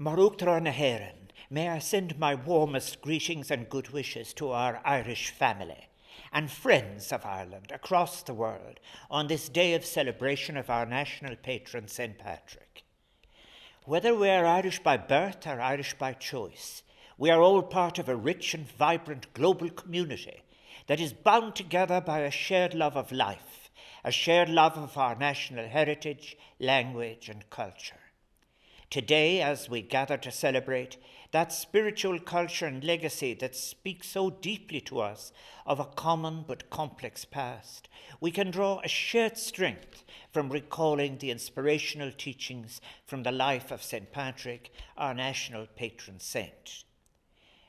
Marúchtar na may I send my warmest greetings and good wishes to our Irish family and friends of Ireland across the world on this day of celebration of our national patron, St. Patrick. Whether we are Irish by birth or Irish by choice, we are all part of a rich and vibrant global community that is bound together by a shared love of life, a shared love of our national heritage, language, and culture. Today, as we gather to celebrate that spiritual culture and legacy that speaks so deeply to us of a common but complex past, we can draw a shared strength from recalling the inspirational teachings from the life of St. Patrick, our national patron saint.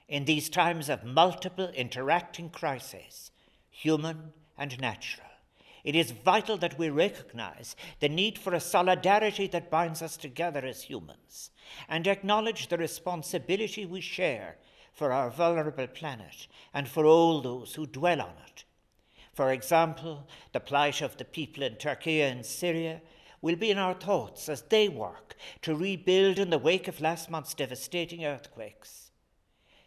In these times of multiple interacting crises, human and natural, it is vital that we recognize the need for a solidarity that binds us together as humans and acknowledge the responsibility we share for our vulnerable planet and for all those who dwell on it. For example, the plight of the people in Turkey and Syria will be in our thoughts as they work to rebuild in the wake of last month's devastating earthquakes.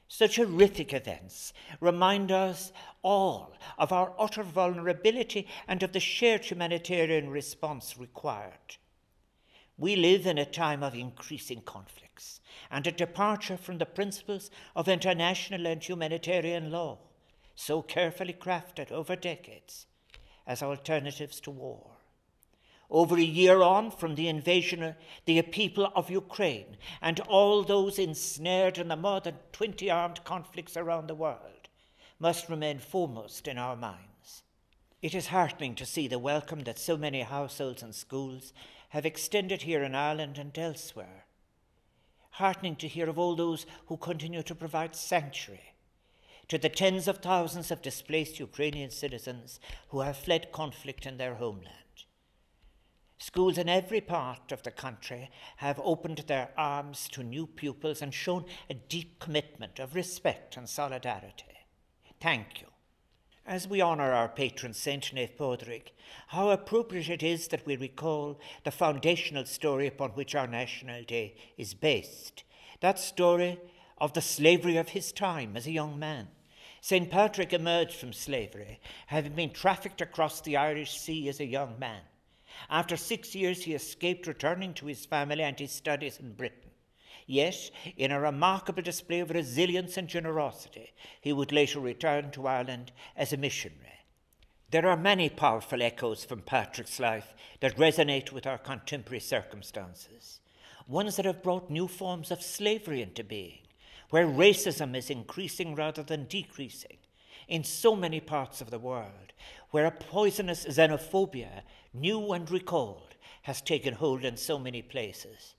Such horrific events remind us all of our utter vulnerability and of the shared humanitarian response required. We live in a time of increasing conflicts and a departure from the principles of international and humanitarian law, so carefully crafted over decades as alternatives to war. Over a year on from the invasion of the people of Ukraine and all those ensnared in the more than 20 armed conflicts around the world must remain foremost in our minds. It is heartening to see the welcome that so many households and schools have extended here in Ireland and elsewhere. Heartening to hear of all those who continue to provide sanctuary to the tens of thousands of displaced Ukrainian citizens who have fled conflict in their homeland. Schools in every part of the country have opened their arms to new pupils and shown a deep commitment of respect and solidarity. Thank you. As we honour our patron Saint Naomh Pádraig, how appropriate it is that we recall the foundational story upon which our National Day is based. That story of the slavery of his time as a young man. St. Patrick emerged from slavery, having been trafficked across the Irish Sea as a young man. After six years, he escaped, returning to his family and his studies in Britain. Yet, in a remarkable display of resilience and generosity, he would later return to Ireland as a missionary. There are many powerful echoes from Patrick's life that resonate with our contemporary circumstances, ones that have brought new forms of slavery into being, where racism is increasing rather than decreasing in so many parts of the world, where a poisonous xenophobia new and recalled, has taken hold in so many places.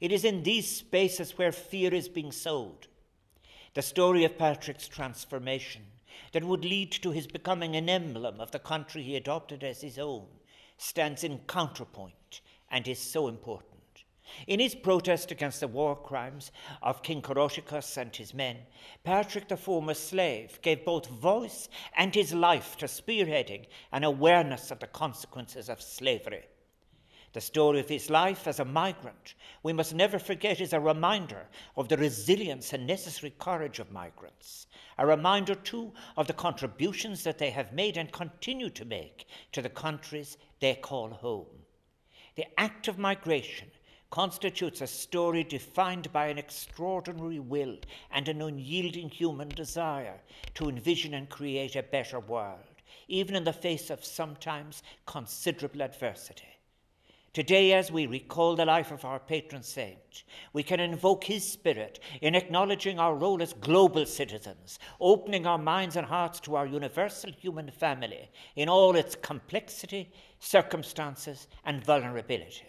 It is in these spaces where fear is being sowed. The story of Patrick's transformation that would lead to his becoming an emblem of the country he adopted as his own stands in counterpoint and is so important. In his protest against the war crimes of King Coroticus and his men, Patrick, the former slave, gave both voice and his life to spearheading an awareness of the consequences of slavery. The story of his life as a migrant, we must never forget, is a reminder of the resilience and necessary courage of migrants, a reminder, too, of the contributions that they have made and continue to make to the countries they call home. The act of migration constitutes a story defined by an extraordinary will and an unyielding human desire to envision and create a better world, even in the face of sometimes considerable adversity. Today, as we recall the life of our patron saint, we can invoke his spirit in acknowledging our role as global citizens, opening our minds and hearts to our universal human family in all its complexity, circumstances, and vulnerability.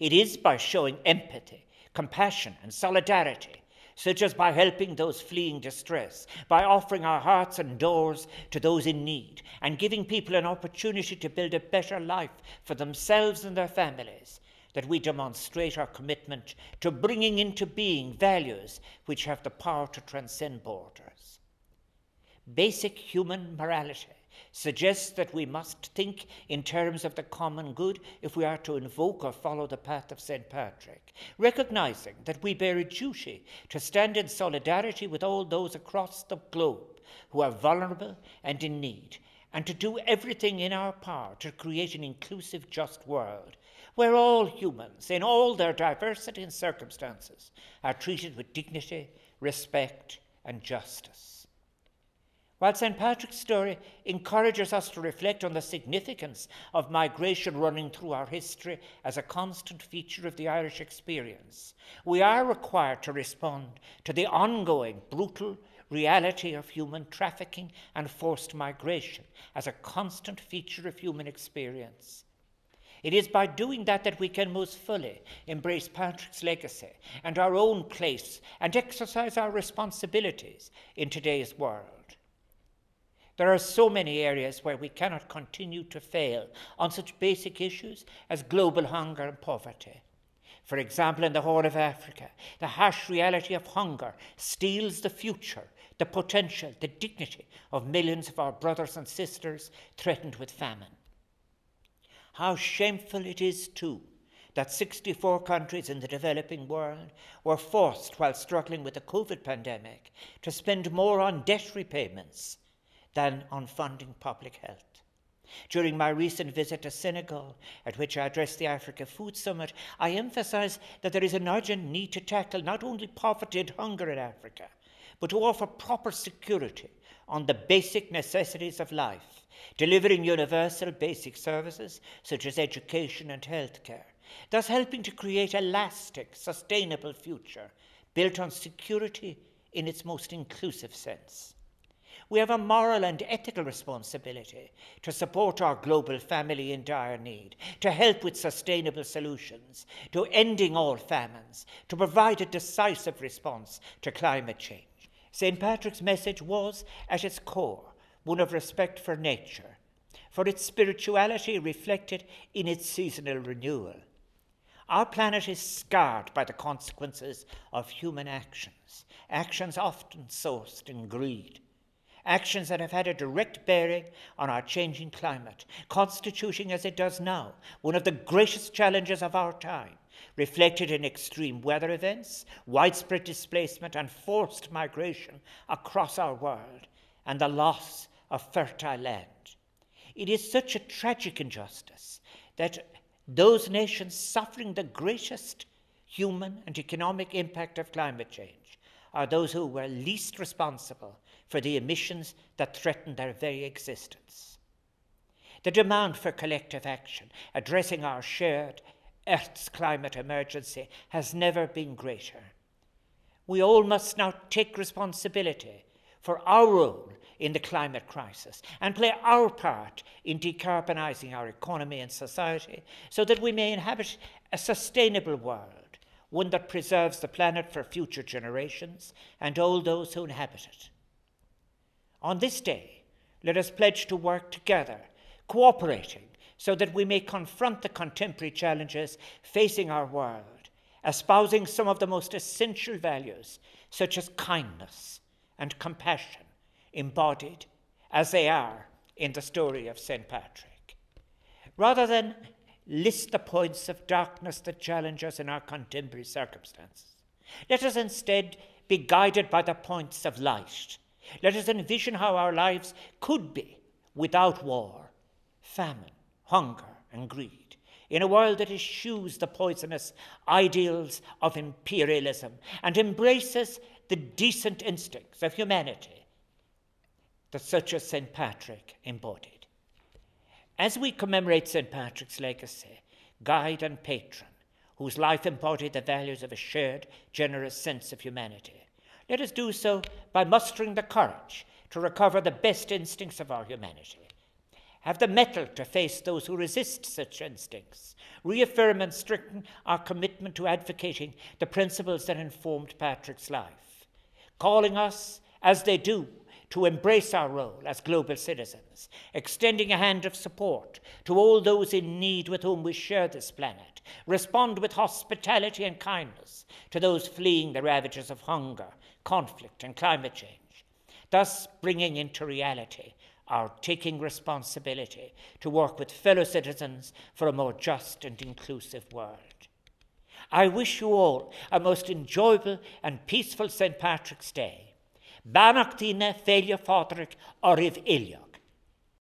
It is by showing empathy, compassion, and solidarity, such as by helping those fleeing distress, by offering our hearts and doors to those in need, and giving people an opportunity to build a better life for themselves and their families, that we demonstrate our commitment to bringing into being values which have the power to transcend borders. Basic human morality suggests that we must think in terms of the common good if we are to invoke or follow the path of St. Patrick, recognizing that we bear a duty to stand in solidarity with all those across the globe who are vulnerable and in need, and to do everything in our power to create an inclusive, just world where all humans, in all their diversity and circumstances, are treated with dignity, respect, and justice. While St. Patrick's story encourages us to reflect on the significance of migration running through our history as a constant feature of the Irish experience, we are required to respond to the ongoing brutal reality of human trafficking and forced migration as a constant feature of human experience. It is by doing that that we can most fully embrace Patrick's legacy and our own place and exercise our responsibilities in today's world. There are so many areas where we cannot continue to fail on such basic issues as global hunger and poverty. For example, in the Horn of Africa, the harsh reality of hunger steals the future, the potential, the dignity of millions of our brothers and sisters threatened with famine. How shameful it is, too, that 64 countries in the developing world were forced, while struggling with the COVID pandemic, to spend more on debt repayments than on funding public health. During my recent visit to Senegal, at which I addressed the Africa Food Summit, I emphasized that there is an urgent need to tackle not only poverty and hunger in Africa, but to offer proper security on the basic necessities of life, delivering universal basic services such as education and healthcare, thus helping to create a lasting, sustainable future built on security in its most inclusive sense. We have a moral and ethical responsibility to support our global family in dire need, to help with sustainable solutions, to ending all famines, to provide a decisive response to climate change. St. Patrick's message was, at its core, one of respect for nature, for its spirituality reflected in its seasonal renewal. Our planet is scarred by the consequences of human actions, actions often sourced in greed, actions that have had a direct bearing on our changing climate, constituting as it does now one of the greatest challenges of our time, reflected in extreme weather events, widespread displacement, and forced migration across our world, and the loss of fertile land. It is such a tragic injustice that those nations suffering the greatest human and economic impact of climate change are those who were least responsible for the emissions that threaten their very existence. The demand for collective action, addressing our shared Earth's climate emergency, has never been greater. We all must now take responsibility for our role in the climate crisis and play our part in decarbonising our economy and society so that we may inhabit a sustainable world, one that preserves the planet for future generations and all those who inhabit it. On this day, let us pledge to work together, cooperating, so that we may confront the contemporary challenges facing our world, espousing some of the most essential values, such as kindness and compassion, embodied as they are in the story of St. Patrick. Rather than list the points of darkness that challenge us in our contemporary circumstances, let us instead be guided by the points of light let us envision how our lives could be without war, famine, hunger, and greed, in a world that eschews the poisonous ideals of imperialism and embraces the decent instincts of humanity that such as St. Patrick embodied. As we commemorate St. Patrick's legacy, guide and patron, whose life embodied the values of a shared, generous sense of humanity, let us do so by mustering the courage to recover the best instincts of our humanity, have the mettle to face those who resist such instincts, reaffirm and strengthen our commitment to advocating the principles that informed Patrick's life, calling us, as they do, to embrace our role as global citizens, extending a hand of support to all those in need with whom we share this planet, respond with hospitality and kindness to those fleeing the ravages of hunger conflict, and climate change, thus bringing into reality our taking responsibility to work with fellow citizens for a more just and inclusive world. I wish you all a most enjoyable and peaceful St. Patrick's Day. Beannachtaí na Féile Pádraig oraibh uile.